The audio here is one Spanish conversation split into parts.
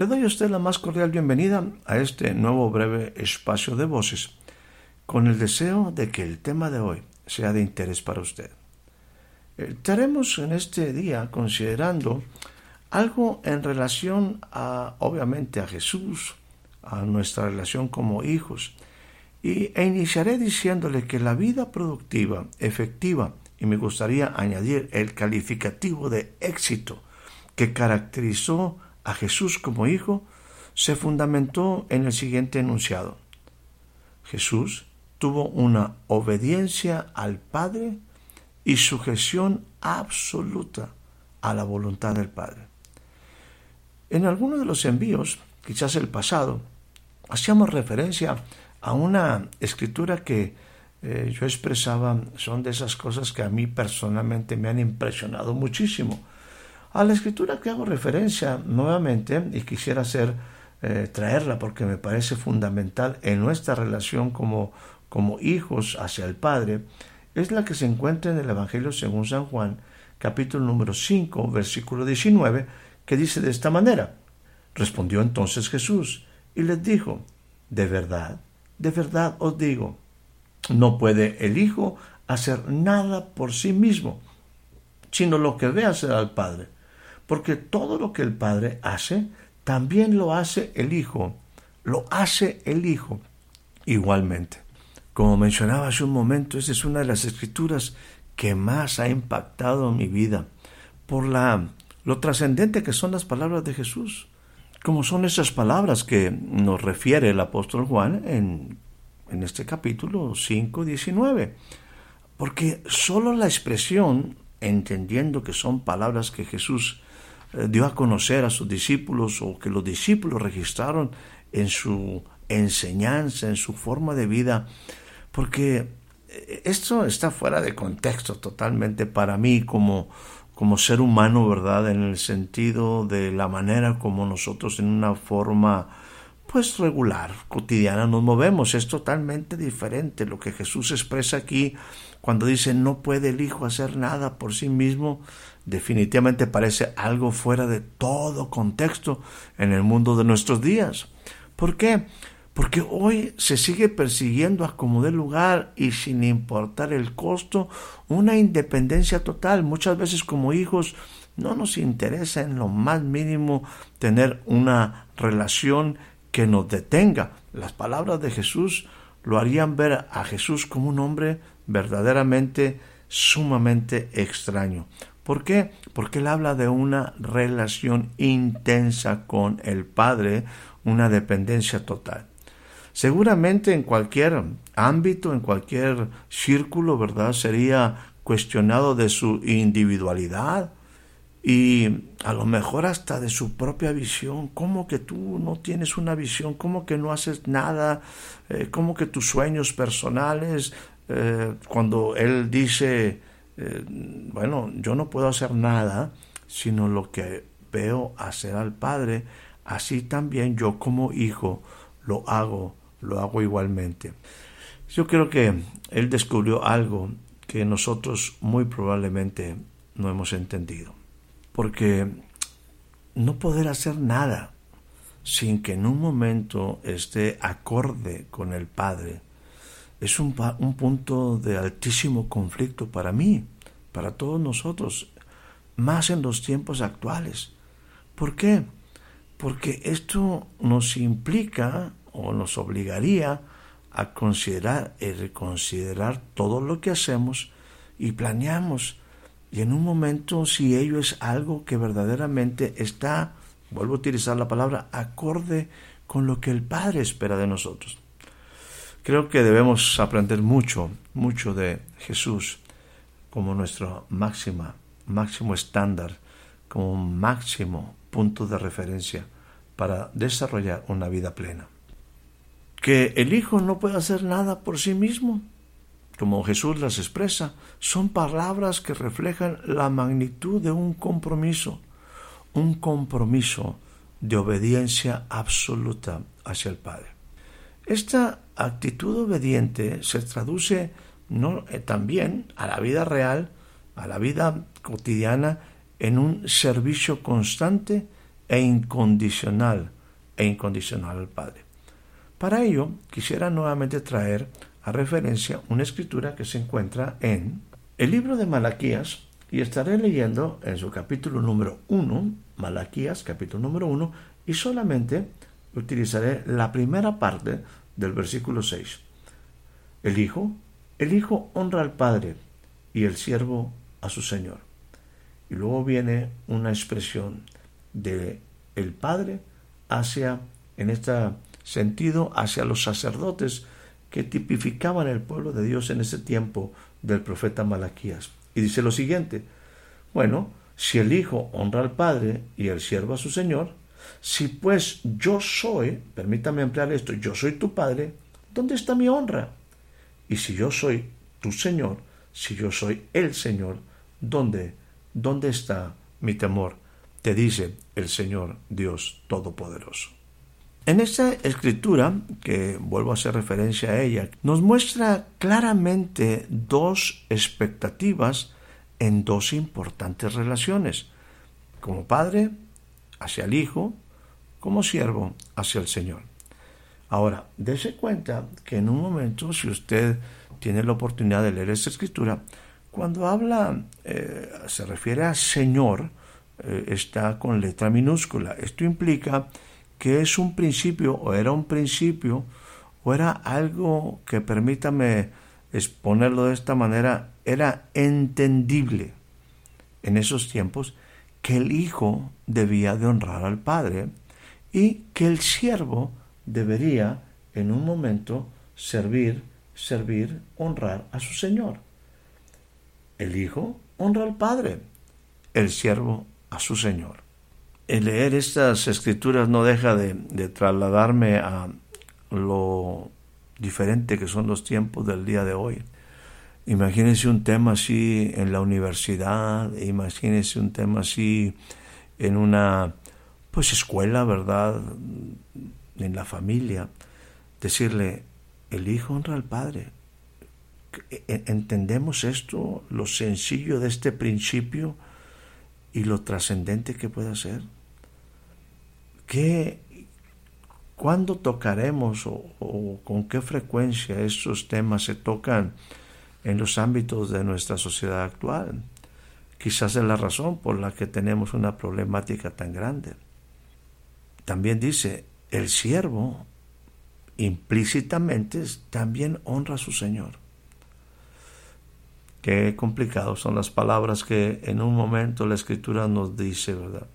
Le doy a usted la más cordial bienvenida a este nuevo breve espacio de voces, con el deseo de que el tema de hoy sea de interés para usted. Estaremos en este día considerando algo en relación a, obviamente, a Jesús, a nuestra relación como hijos, y, e iniciaré diciéndole que la vida productiva, efectiva, y me gustaría añadir el calificativo de éxito que caracterizó a Jesús como hijo se fundamentó en el siguiente enunciado. Jesús tuvo una obediencia al Padre y sujeción absoluta a la voluntad del Padre. En alguno de los envíos, quizás el pasado, hacíamos referencia a una escritura que eh, yo expresaba, son de esas cosas que a mí personalmente me han impresionado muchísimo. A la escritura que hago referencia nuevamente y quisiera hacer eh, traerla porque me parece fundamental en nuestra relación como, como hijos hacia el Padre, es la que se encuentra en el Evangelio según San Juan, capítulo número 5, versículo 19, que dice de esta manera. Respondió entonces Jesús y les dijo, de verdad, de verdad os digo, no puede el Hijo hacer nada por sí mismo, sino lo que ve hacer al Padre porque todo lo que el Padre hace, también lo hace el Hijo, lo hace el Hijo igualmente. Como mencionaba hace un momento, esta es una de las escrituras que más ha impactado mi vida por la lo trascendente que son las palabras de Jesús, como son esas palabras que nos refiere el apóstol Juan en, en este capítulo 5, 19. Porque solo la expresión, entendiendo que son palabras que Jesús dio a conocer a sus discípulos o que los discípulos registraron en su enseñanza, en su forma de vida, porque eh, esto está fuera de contexto totalmente para mí como, como ser humano, ¿verdad? En el sentido de la manera como nosotros en una forma pues regular, cotidiana nos movemos. Es totalmente diferente lo que Jesús expresa aquí cuando dice no puede el Hijo hacer nada por sí mismo. Definitivamente parece algo fuera de todo contexto en el mundo de nuestros días. ¿Por qué? Porque hoy se sigue persiguiendo a como de lugar y sin importar el costo, una independencia total. Muchas veces como hijos no nos interesa en lo más mínimo tener una relación que nos detenga. Las palabras de Jesús lo harían ver a Jesús como un hombre verdaderamente sumamente extraño. ¿Por qué? Porque él habla de una relación intensa con el Padre, una dependencia total. Seguramente en cualquier ámbito, en cualquier círculo, ¿verdad? Sería cuestionado de su individualidad, y a lo mejor hasta de su propia visión. ¿Cómo que tú no tienes una visión? ¿Cómo que no haces nada? Eh, ¿Cómo que tus sueños personales? Eh, cuando él dice, eh, bueno, yo no puedo hacer nada, sino lo que veo hacer al Padre, así también yo como hijo lo hago, lo hago igualmente. Yo creo que él descubrió algo que nosotros muy probablemente no hemos entendido porque no poder hacer nada sin que en un momento esté acorde con el Padre es un, un, punto de altísimo conflicto para mí, para todos nosotros, más en los tiempos actuales. ¿Por qué? Porque esto nos implica o nos obligaría a considerar y reconsiderar todo lo que hacemos y planeamos y en un momento, si ello es algo que verdaderamente está, vuelvo a utilizar la palabra, acorde con lo que el Padre espera de nosotros. Creo que debemos aprender mucho, mucho de Jesús como nuestro máxima, máximo estándar, como máximo punto de referencia para desarrollar una vida plena. Que el Hijo no puede hacer nada por sí mismo, como Jesús las expresa, son palabras que reflejan la magnitud de un compromiso, un compromiso de obediencia absoluta hacia el Padre. Esta actitud obediente se traduce no, eh, también a la vida real, a la vida cotidiana, en un servicio constante e incondicional, e incondicional al Padre. Para ello, quisiera nuevamente traer a referencia una escritura que se encuentra en el libro de Malaquías y estaré leyendo en su capítulo número 1, Malaquías capítulo número 1, y solamente utilizaré la primera parte del versículo 6. El Hijo, el Hijo honra al Padre y el siervo a su Señor. Y luego viene una expresión de el Padre hacia, en este sentido, hacia los sacerdotes que tipificaban el pueblo de Dios en ese tiempo del profeta Malaquías. Y dice lo siguiente, bueno, si el Hijo honra al Padre y el siervo a su Señor, si pues yo soy, permítame emplear esto, yo soy tu Padre, ¿dónde está mi honra? Y si yo soy tu Señor, si yo soy el Señor, ¿dónde, dónde está mi temor? Te dice el Señor Dios Todopoderoso. En esta escritura, que vuelvo a hacer referencia a ella, nos muestra claramente dos expectativas en dos importantes relaciones, como padre hacia el hijo, como siervo hacia el Señor. Ahora, dése cuenta que en un momento, si usted tiene la oportunidad de leer esta escritura, cuando habla, eh, se refiere a Señor, eh, está con letra minúscula. Esto implica que es un principio o era un principio o era algo que permítame exponerlo de esta manera, era entendible en esos tiempos que el hijo debía de honrar al padre y que el siervo debería en un momento servir, servir, honrar a su señor. El hijo honra al padre, el siervo a su señor leer estas escrituras no deja de, trasladarme a lo diferente que son los tiempos del día de hoy. Imagínense un tema así en la universidad, imagínense un tema así en una pues escuela, ¿verdad? En la familia. Decirle, el hijo honra al padre. E, ¿Entendemos esto, lo sencillo de este principio y lo trascendente que puede ser? ¿Qué, ¿Cuándo tocaremos o, con qué frecuencia estos temas se tocan en los ámbitos de nuestra sociedad actual? Quizás es la razón por la que tenemos una problemática tan grande. También dice, el siervo implícitamente también honra a su Señor. Qué complicados son las palabras que en un momento la Escritura nos dice, ¿verdad?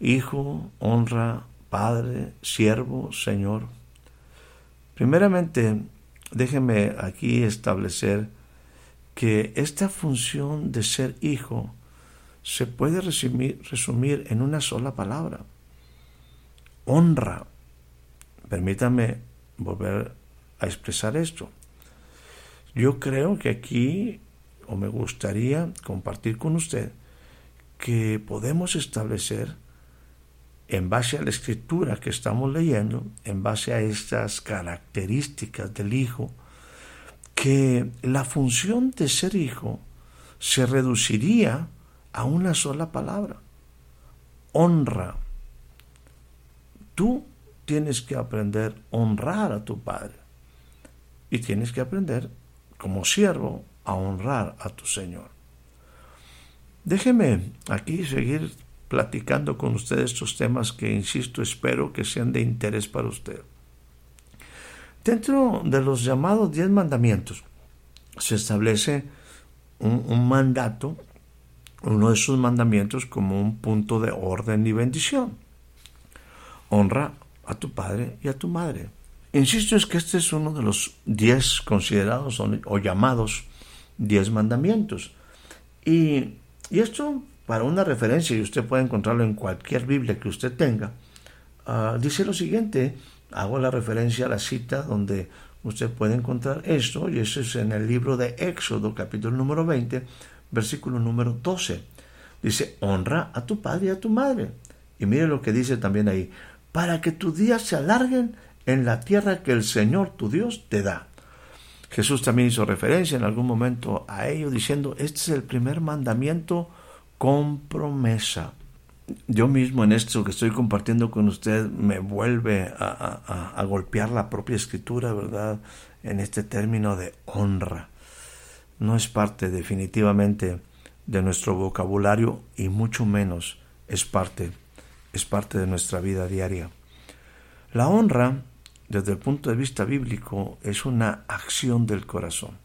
Hijo, honra, Padre, siervo, Señor. Primeramente, déjeme aquí establecer que esta función de ser hijo se puede resumir, resumir en una sola palabra. Honra. Permítame volver a expresar esto. Yo creo que aquí, o me gustaría compartir con usted, que podemos establecer en base a la escritura que estamos leyendo, en base a estas características del Hijo, que la función de ser hijo se reduciría a una sola palabra, honra. Tú tienes que aprender a honrar a tu Padre y tienes que aprender como siervo a honrar a tu Señor. Déjeme aquí seguir platicando con ustedes estos temas que, insisto, espero que sean de interés para usted. Dentro de los llamados diez mandamientos se establece un, mandato, uno de esos mandamientos como un punto de orden y bendición. Honra a tu padre y a tu madre. Insisto, es que este es uno de los diez considerados o, llamados diez mandamientos. Y, esto, para una referencia, y usted puede encontrarlo en cualquier Biblia que usted tenga, ah, dice lo siguiente, hago la referencia a la cita donde usted puede encontrar esto, y eso es en el libro de Éxodo, capítulo número 20, versículo número 12. Dice, honra a tu padre y a tu madre. Y mire lo que dice también ahí, para que tus días se alarguen en la tierra que el Señor tu Dios te da. Jesús también hizo referencia en algún momento a ello diciendo, este es el primer mandamiento con promesa. Yo mismo en esto que estoy compartiendo con usted me vuelve a, a golpear la propia escritura, ¿verdad? En este término de honra. No es parte definitivamente de nuestro vocabulario y mucho menos es parte, es parte de nuestra vida diaria. La honra desde el punto de vista bíblico, es una acción del corazón.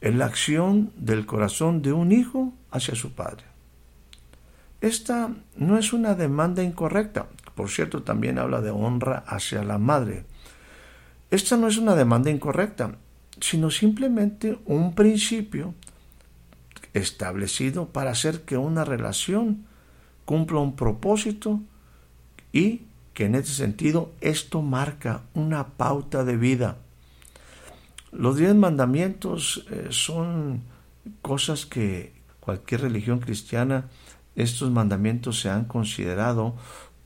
Es la acción del corazón de un hijo hacia su padre. Esta no es una demanda incorrecta. Por cierto, también habla de honra hacia la madre. Esta no es una demanda incorrecta, sino simplemente un principio establecido para hacer que una relación cumpla un propósito y que en ese sentido esto marca una pauta de vida. Los diez mandamientos eh, son cosas que cualquier religión cristiana, estos mandamientos se han considerado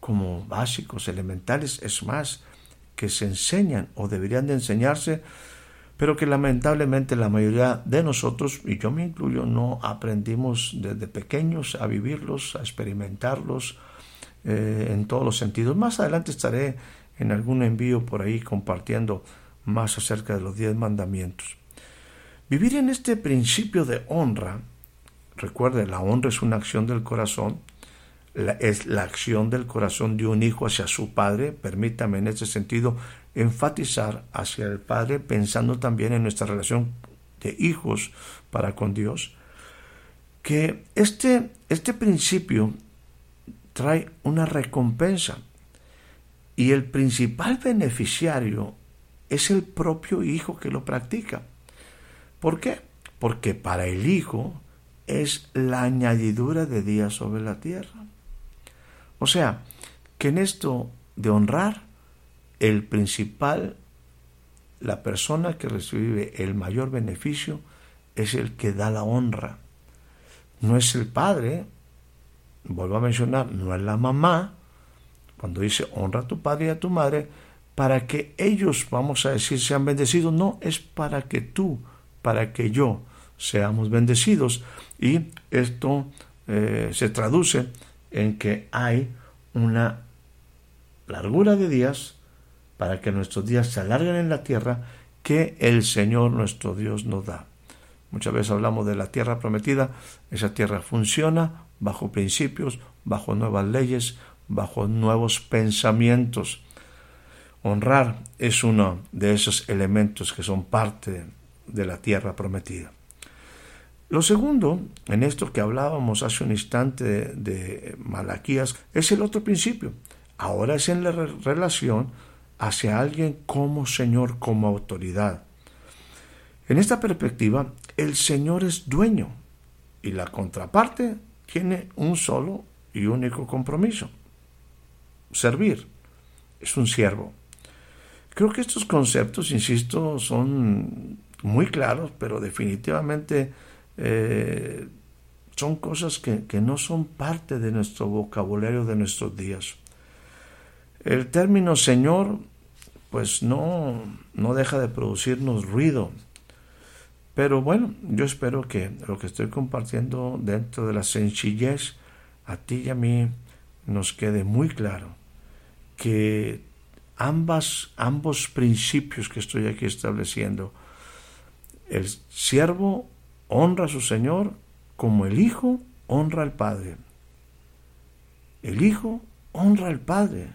como básicos, elementales, es más, que se enseñan o deberían de enseñarse, pero que lamentablemente la mayoría de nosotros, y yo me incluyo, no aprendimos desde pequeños a vivirlos, a experimentarlos, eh, en todos los sentidos. Más adelante estaré en algún envío por ahí compartiendo más acerca de los diez mandamientos. Vivir en este principio de honra, recuerde, la honra es una acción del corazón, es la acción del corazón de un hijo hacia su padre, permítame en este sentido enfatizar hacia el padre pensando también en nuestra relación de hijos para con Dios, que este, este principio trae una recompensa. Y el principal beneficiario es el propio hijo que lo practica. ¿Por qué? Porque para el hijo es la añadidura de días sobre la tierra. O sea, que en esto de honrar, el principal, la persona que recibe el mayor beneficio, es el que da la honra. No es el padre, vuelvo a mencionar, no es la mamá, cuando dice honra a tu padre y a tu madre, para que ellos, vamos a decir, sean bendecidos, no, es para que tú, para que yo seamos bendecidos. Y esto eh, se traduce en que hay una largura de días para que nuestros días se alarguen en la tierra que el Señor nuestro Dios nos da. Muchas veces hablamos de la tierra prometida, esa tierra funciona bajo principios, bajo nuevas leyes, bajo nuevos pensamientos. Honrar es uno de esos elementos que son parte de la tierra prometida. Lo segundo, en esto que hablábamos hace un instante de, Malaquías, es el otro principio. Ahora es en la relación hacia alguien como Señor, como autoridad. En esta perspectiva, el Señor es dueño y la contraparte tiene un solo y único compromiso, servir. Es un siervo. Creo que estos conceptos, insisto, son muy claros, pero definitivamente eh, son cosas que, que, no son parte de nuestro vocabulario de nuestros días. El término Señor, pues no, no deja de producirnos ruido, pero bueno, yo espero que lo que estoy compartiendo dentro de la sencillez a ti y a mí nos quede muy claro que ambas, ambos principios que estoy aquí estableciendo, el siervo honra a su Señor como el Hijo honra al Padre. El Hijo honra al Padre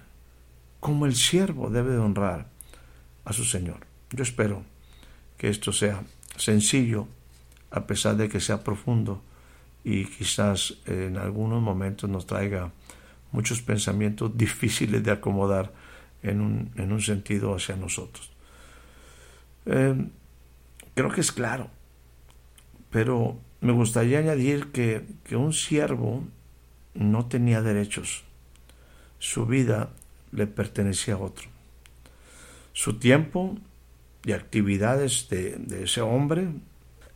como el siervo debe de honrar a su Señor. Yo espero que esto sea sencillo, a pesar de que sea profundo y quizás en algunos momentos nos traiga muchos pensamientos difíciles de acomodar en un, en un sentido hacia nosotros. Eh, creo que es claro, pero me gustaría añadir que, que un siervo no tenía derechos. Su vida le pertenecía a otro. Su tiempo y actividades de, de ese hombre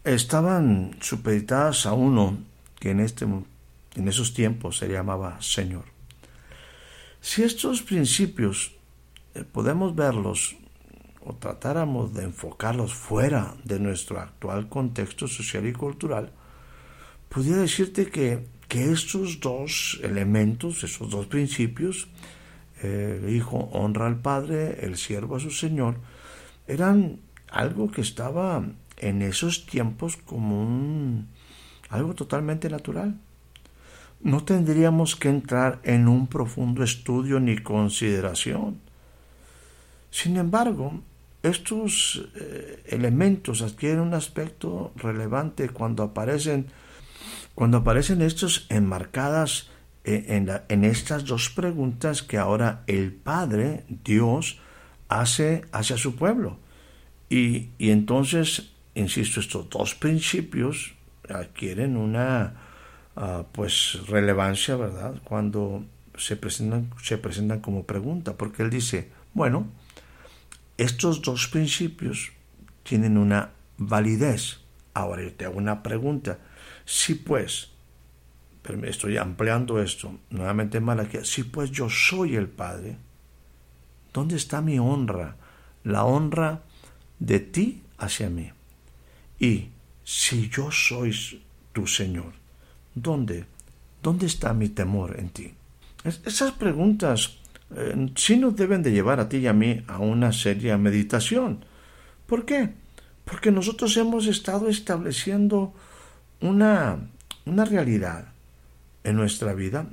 estaban supeditadas a uno que en, este, en esos tiempos se llamaba Señor. Si estos principios eh, podemos verlos o tratáramos de enfocarlos fuera de nuestro actual contexto social y cultural, pudiera decirte que, que dos elementos, esos dos principios, el hijo honra al padre, el siervo a su señor, eran algo que estaba en esos tiempos como un, algo totalmente natural. No tendríamos que entrar en un profundo estudio ni consideración. Sin embargo, estos eh, elementos adquieren un aspecto relevante cuando aparecen cuando aparecen estos enmarcadas eh, en, estas dos preguntas que ahora el Padre, Dios, hace hacia su pueblo. Y, entonces insisto, estos dos principios adquieren una uh, pues relevancia, ¿verdad? Cuando se presentan, se presentan como pregunta, porque él dice, bueno, estos dos principios tienen una validez. Ahora yo te hago una pregunta. Si pues, pero estoy ampliando esto, nuevamente Malaquía, si pues yo soy el Padre, ¿dónde está mi honra? La honra de ti hacia mí. Y si yo soy tu Señor, ¿dónde, dónde está mi temor en ti? esas preguntas eh, sí nos deben de llevar a ti y a mí a una seria meditación. ¿Por qué? Porque nosotros hemos estado estableciendo una, una realidad en nuestra vida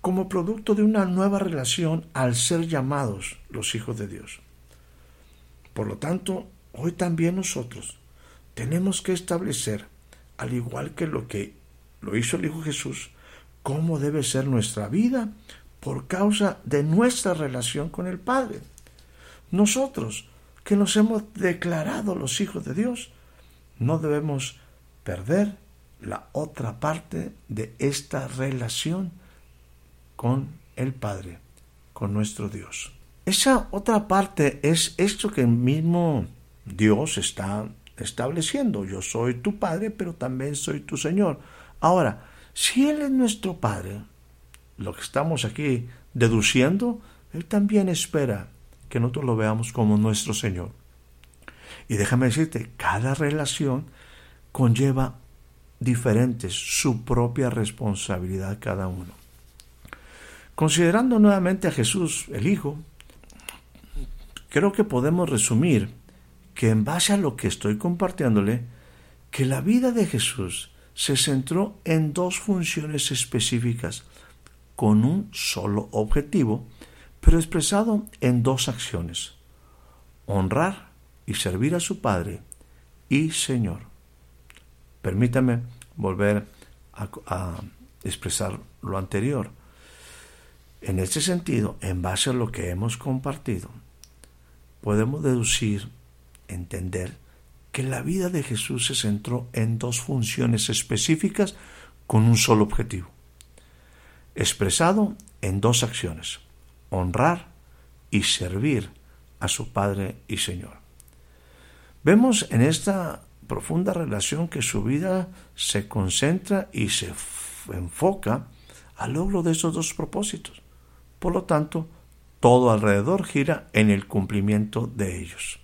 como producto de una nueva relación al ser llamados los hijos de Dios. Por lo tanto, hoy también nosotros tenemos que establecer, al igual que lo que lo hizo el Hijo Jesús, cómo debe ser nuestra vida por causa de nuestra relación con el Padre. Nosotros, que nos hemos declarado los hijos de Dios, no debemos perder la otra parte de esta relación con el Padre, con nuestro Dios. Esa otra parte es esto que el mismo Dios está estableciendo, yo soy tu Padre, pero también soy tu Señor. Ahora, si Él es nuestro Padre, lo que estamos aquí deduciendo, Él también espera que nosotros lo veamos como nuestro Señor. Y déjame decirte, cada relación conlleva diferentes, su propia responsabilidad cada uno. Considerando nuevamente a Jesús, el Hijo, creo que podemos resumir que en base a lo que estoy compartiéndole, que la vida de Jesús se centró en dos funciones específicas, con un solo objetivo, pero expresado en dos acciones, honrar y servir a su Padre y Señor. Permítame volver a, a expresar lo anterior. En este sentido, en base a lo que hemos compartido, podemos deducir entender que la vida de Jesús se centró en dos funciones específicas con un solo objetivo, expresado en dos acciones, honrar y servir a su Padre y Señor. Vemos en esta profunda relación que su vida se concentra y se enfoca al logro de esos dos propósitos. Por lo tanto, todo alrededor gira en el cumplimiento de ellos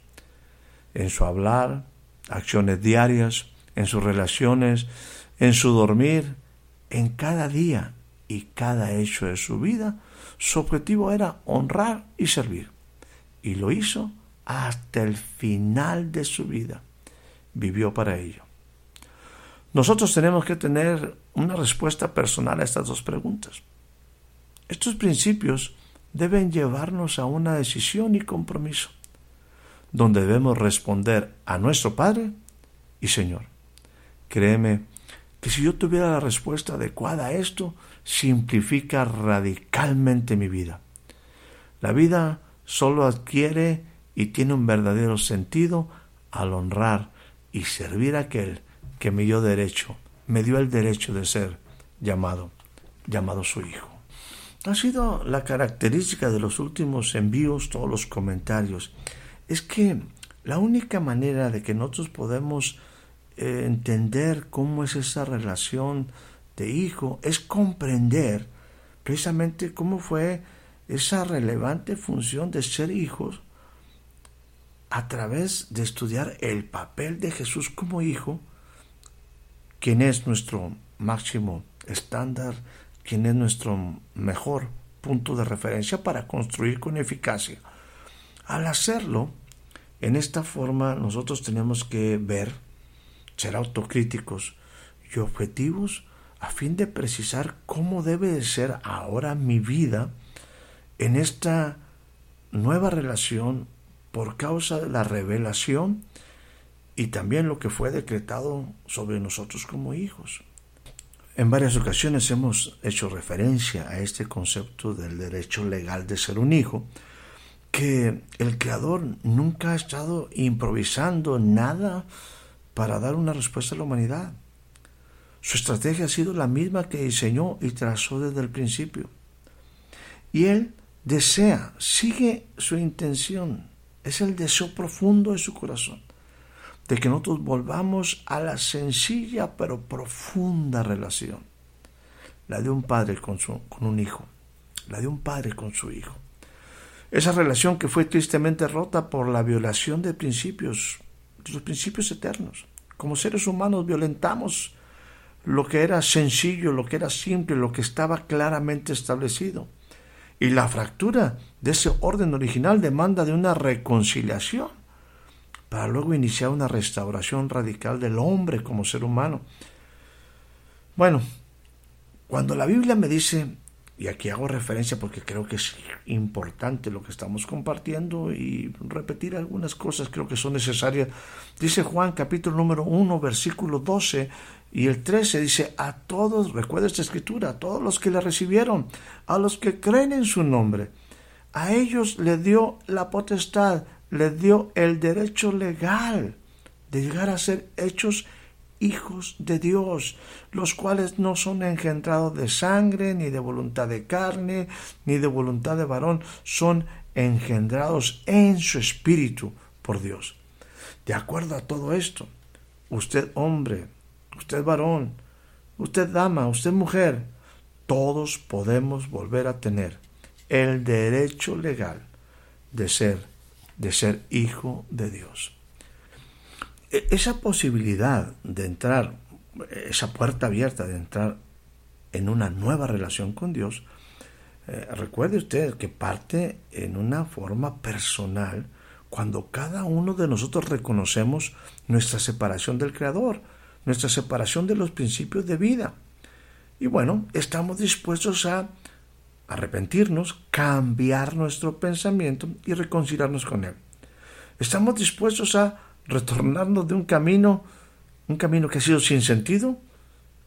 en su hablar, acciones diarias, en sus relaciones, en su dormir, en cada día y cada hecho de su vida, su objetivo era honrar y servir. Y lo hizo hasta el final de su vida. Vivió para ello. Nosotros tenemos que tener una respuesta personal a estas dos preguntas. Estos principios deben llevarnos a una decisión y compromiso donde debemos responder a nuestro Padre y Señor. Créeme que si yo tuviera la respuesta adecuada a esto, simplifica radicalmente mi vida. La vida solo adquiere y tiene un verdadero sentido al honrar y servir a aquel que me dio derecho, me dio el derecho de ser llamado, llamado su hijo. Ha sido la característica de los últimos envíos, todos los comentarios, es que la única manera de que nosotros podemos eh, entender cómo es esa relación de hijo es comprender precisamente cómo fue esa relevante función de ser hijos a través de estudiar el papel de Jesús como hijo, quien es nuestro máximo estándar, quien es nuestro mejor punto de referencia para construir con eficacia. Al hacerlo, en esta forma nosotros tenemos que ver, ser autocríticos y objetivos a fin de precisar cómo debe de ser ahora mi vida en esta nueva relación por causa de la revelación y también lo que fue decretado sobre nosotros como hijos. En varias ocasiones hemos hecho referencia a este concepto del derecho legal de ser un hijo, que el Creador nunca ha estado improvisando nada para dar una respuesta a la humanidad. Su estrategia ha sido la misma que diseñó y trazó desde el principio. Y Él desea, sigue su intención, es el deseo profundo de su corazón, de que nosotros volvamos a la sencilla pero profunda relación, la de un padre con, su, con un hijo, la de un padre con su hijo. Esa relación que fue tristemente rota por la violación de principios, de los principios eternos. Como seres humanos violentamos lo que era sencillo, lo que era simple, lo que estaba claramente establecido. Y la fractura de ese orden original demanda de una reconciliación para luego iniciar una restauración radical del hombre como ser humano. Bueno, cuando la Biblia me dice y aquí hago referencia porque creo que es importante lo que estamos compartiendo y repetir algunas cosas creo que son necesarias. Dice Juan capítulo número 1 versículo 12 y el 13 dice a todos, recuerda esta escritura, a todos los que le recibieron, a los que creen en su nombre, a ellos le dio la potestad, le dio el derecho legal de llegar a ser hechos hijos de Dios, los cuales no son engendrados de sangre, ni de voluntad de carne, ni de voluntad de varón, son engendrados en su espíritu por Dios. De acuerdo a todo esto, usted hombre, usted varón, usted dama, usted mujer, todos podemos volver a tener el derecho legal de ser, de ser hijo de Dios. E, esa posibilidad de entrar, esa puerta abierta de entrar en una nueva relación con Dios, eh, recuerde usted que parte en una forma personal cuando cada uno de nosotros reconocemos nuestra separación del Creador, nuestra separación de los principios de vida. Y bueno, estamos dispuestos a arrepentirnos, cambiar nuestro pensamiento y reconciliarnos con Él. Estamos dispuestos a retornarnos de un camino, un camino que ha sido sin sentido,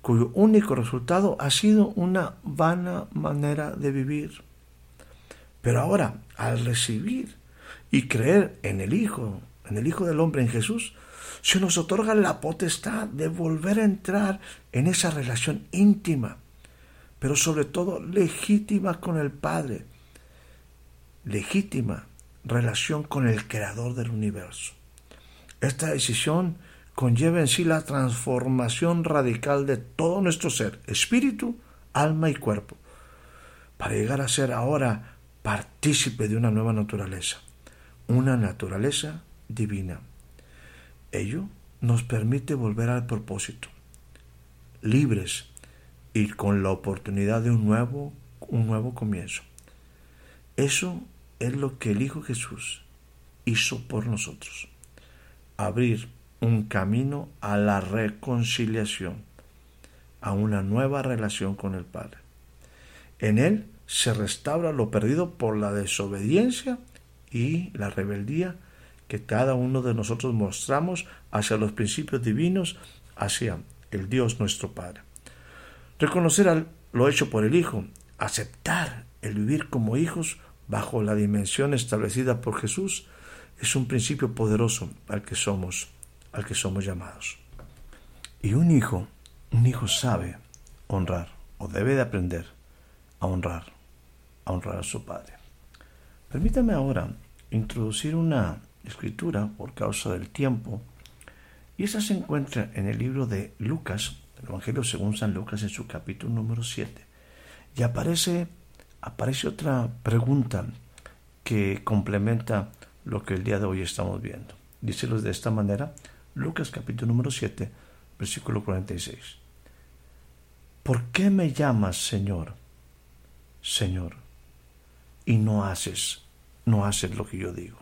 cuyo único resultado ha sido una vana manera de vivir. Pero ahora, al recibir y creer en el Hijo, en el Hijo del Hombre, en Jesús, se nos otorga la potestad de volver a entrar en esa relación íntima, pero sobre todo legítima con el Padre, legítima relación con el Creador del universo. Esta decisión conlleva en sí la transformación radical de todo nuestro ser, espíritu, alma y cuerpo, para llegar a ser ahora partícipe de una nueva naturaleza, una naturaleza divina. Ello nos permite volver al propósito, libres y con la oportunidad de un nuevo, un nuevo comienzo. Eso es lo que el Hijo Jesús hizo por nosotros abrir un camino a la reconciliación, a una nueva relación con el Padre. En él se restaura lo perdido por la desobediencia y la rebeldía que cada uno de nosotros mostramos hacia los principios divinos, hacia el Dios nuestro Padre. Reconocer lo hecho por el Hijo, aceptar el vivir como hijos, bajo la dimensión establecida por Jesús, es un principio poderoso al que somos, al que somos llamados. Y un hijo, un hijo sabe honrar o debe de aprender a honrar, a honrar a su padre. Permítame ahora introducir una escritura por causa del tiempo y esa se encuentra en el libro de Lucas, el Evangelio según San Lucas en su capítulo número 7. Y aparece, aparece otra pregunta que complementa lo que el día de hoy estamos viendo. Dícelos de esta manera, Lucas capítulo número 7, versículo 46. ¿Por qué me llamas Señor, Señor, y no haces, no haces lo que yo digo?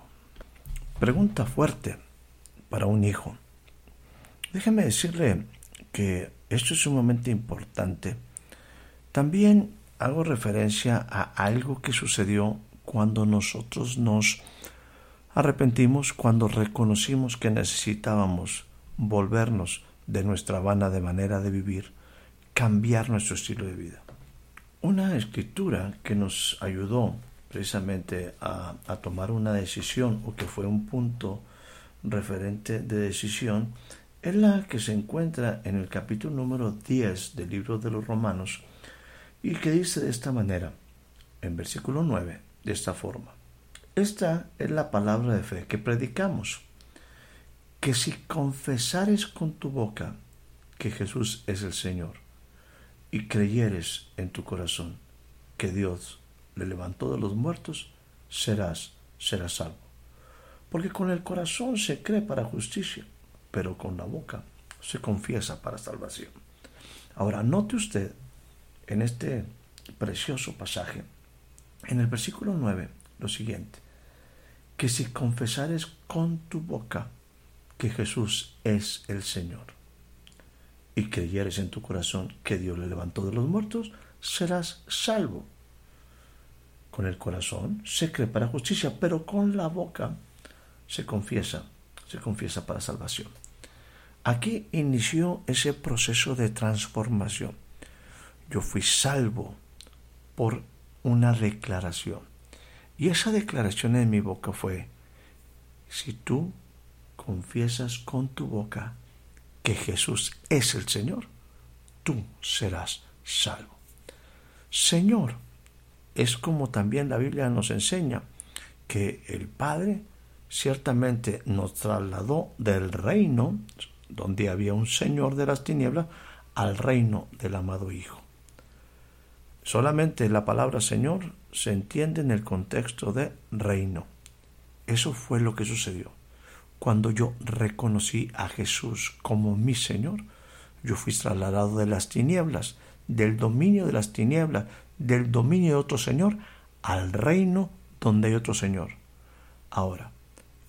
Pregunta fuerte para un hijo. Déjeme decirle que esto es sumamente importante. También hago referencia a algo que sucedió cuando nosotros nos arrepentimos, cuando reconocimos que necesitábamos volvernos de nuestra vana de manera de vivir, cambiar nuestro estilo de vida. Una escritura que nos ayudó precisamente a, tomar una decisión o que fue un punto referente de decisión es la que se encuentra en el capítulo número 10 del libro de los Romanos y que dice de esta manera, en versículo 9, de esta forma. Esta es la palabra de fe que predicamos, que si confesares con tu boca que Jesús es el Señor y creyeres en tu corazón que Dios le levantó de los muertos, serás, serás salvo. Porque con el corazón se cree para justicia pero con la boca se confiesa para salvación. Ahora, note usted en este precioso pasaje, en el versículo 9, lo siguiente, que si confesares con tu boca que Jesús es el Señor y creyeres en tu corazón que Dios le levantó de los muertos, serás salvo. Con el corazón se cree para justicia, pero con la boca se confiesa, se confiesa para salvación. Aquí inició ese proceso de transformación. Yo fui salvo por una declaración. Y esa declaración en mi boca fue, si tú confiesas con tu boca que Jesús es el Señor, tú serás salvo. Señor es como también la Biblia nos enseña que el Padre ciertamente nos trasladó del reino donde había un Señor de las tinieblas, al reino del amado Hijo. Solamente la palabra Señor se entiende en el contexto de reino. Eso fue lo que sucedió. Cuando yo reconocí a Jesús como mi Señor, yo fui trasladado de las tinieblas, del dominio de las tinieblas, del dominio de otro Señor, al reino donde hay otro Señor. Ahora,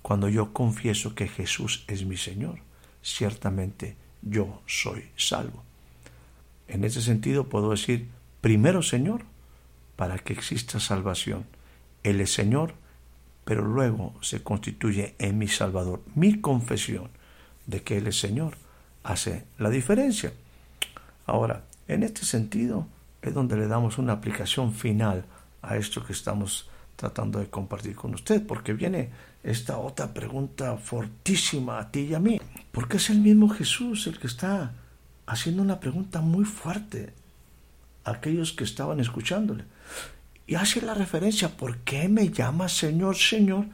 cuando yo confieso que Jesús es mi Señor, ciertamente yo soy salvo. En ese sentido puedo decir, primero Señor, para que exista salvación. Él es Señor, pero luego se constituye en mi Salvador. Mi confesión de que Él es Señor hace la diferencia. Ahora, en este sentido es donde le damos una aplicación final a esto que estamos tratando de compartir con usted, porque viene esta otra pregunta fortísima a ti y a mí. Porque es el mismo Jesús el que está haciendo una pregunta muy fuerte a aquellos que estaban escuchándole. Y hace la referencia, ¿por qué me llamas Señor, Señor,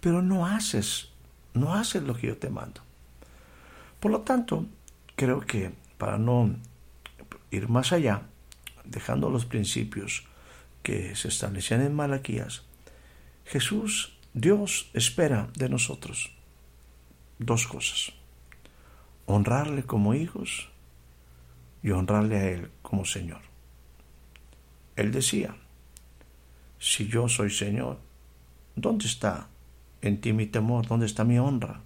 pero no haces, no haces lo que yo te mando? Por lo tanto, creo que para no ir más allá, dejando los principios que se establecían en Malaquías, Jesús, Dios espera de nosotros dos cosas. Honrarle como hijos y honrarle a Él como Señor. Él decía, si yo soy Señor, ¿dónde está en ti mi temor? ¿Dónde está mi honra?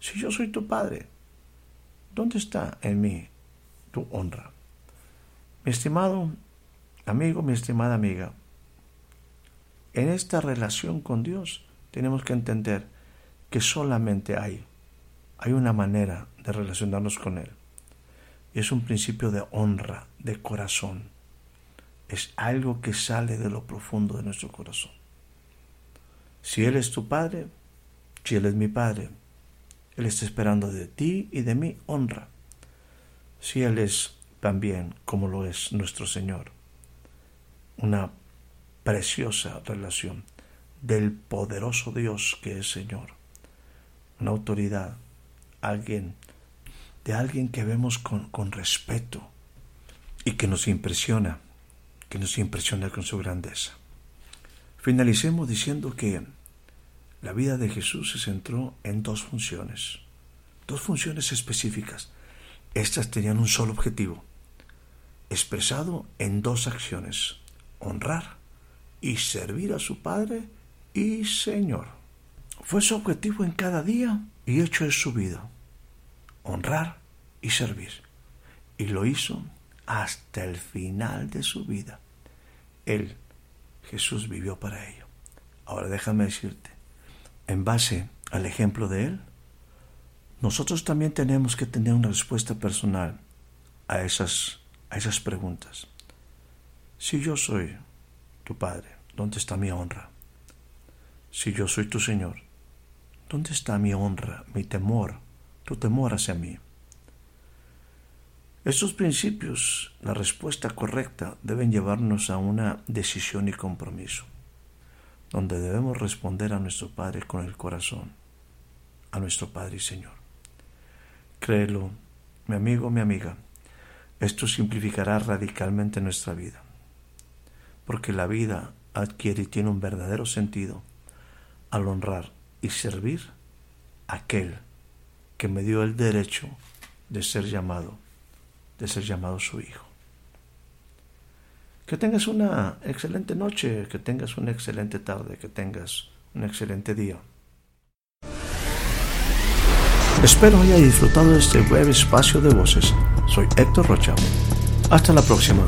Si yo soy tu Padre, ¿dónde está en mí tu honra? Mi estimado amigo, mi estimada amiga, en esta relación con Dios tenemos que entender que solamente hay, hay una manera de relacionarnos con Él. Es un principio de honra, de corazón. Es algo que sale de lo profundo de nuestro corazón. Si Él es tu Padre, si Él es mi Padre, Él está esperando de ti y de mí honra. Si Él es también como lo es nuestro Señor, una preciosa relación del poderoso Dios que es Señor, una autoridad, alguien, de alguien que vemos con, con respeto y que nos impresiona, que nos impresiona con su grandeza. Finalicemos diciendo que la vida de Jesús se centró en dos funciones, dos funciones específicas. Estas tenían un solo objetivo, expresado en dos acciones, honrar y servir a su Padre y Señor. Fue su objetivo en cada día y hecho en su vida, honrar y servir. Y lo hizo hasta el final de su vida. Él, Jesús, vivió para ello. Ahora déjame decirte, en base al ejemplo de Él, nosotros también tenemos que tener una respuesta personal a esas, a esas preguntas. Si yo soy tu Padre, ¿dónde está mi honra? Si yo soy tu Señor, ¿dónde está mi honra, mi temor, tu temor hacia mí? Estos principios, la respuesta correcta, deben llevarnos a una decisión y compromiso, donde debemos responder a nuestro Padre con el corazón, a nuestro Padre y Señor. Créelo, mi amigo, mi amiga, esto simplificará radicalmente nuestra vida, porque la vida adquiere y tiene un verdadero sentido al honrar y servir a aquel que me dio el derecho de ser llamado, de ser llamado su hijo. Que tengas una excelente noche, que tengas una excelente tarde, que tengas un excelente día. Espero haya disfrutado de este breve espacio de voces. Soy Héctor Rocha. Hasta la próxima.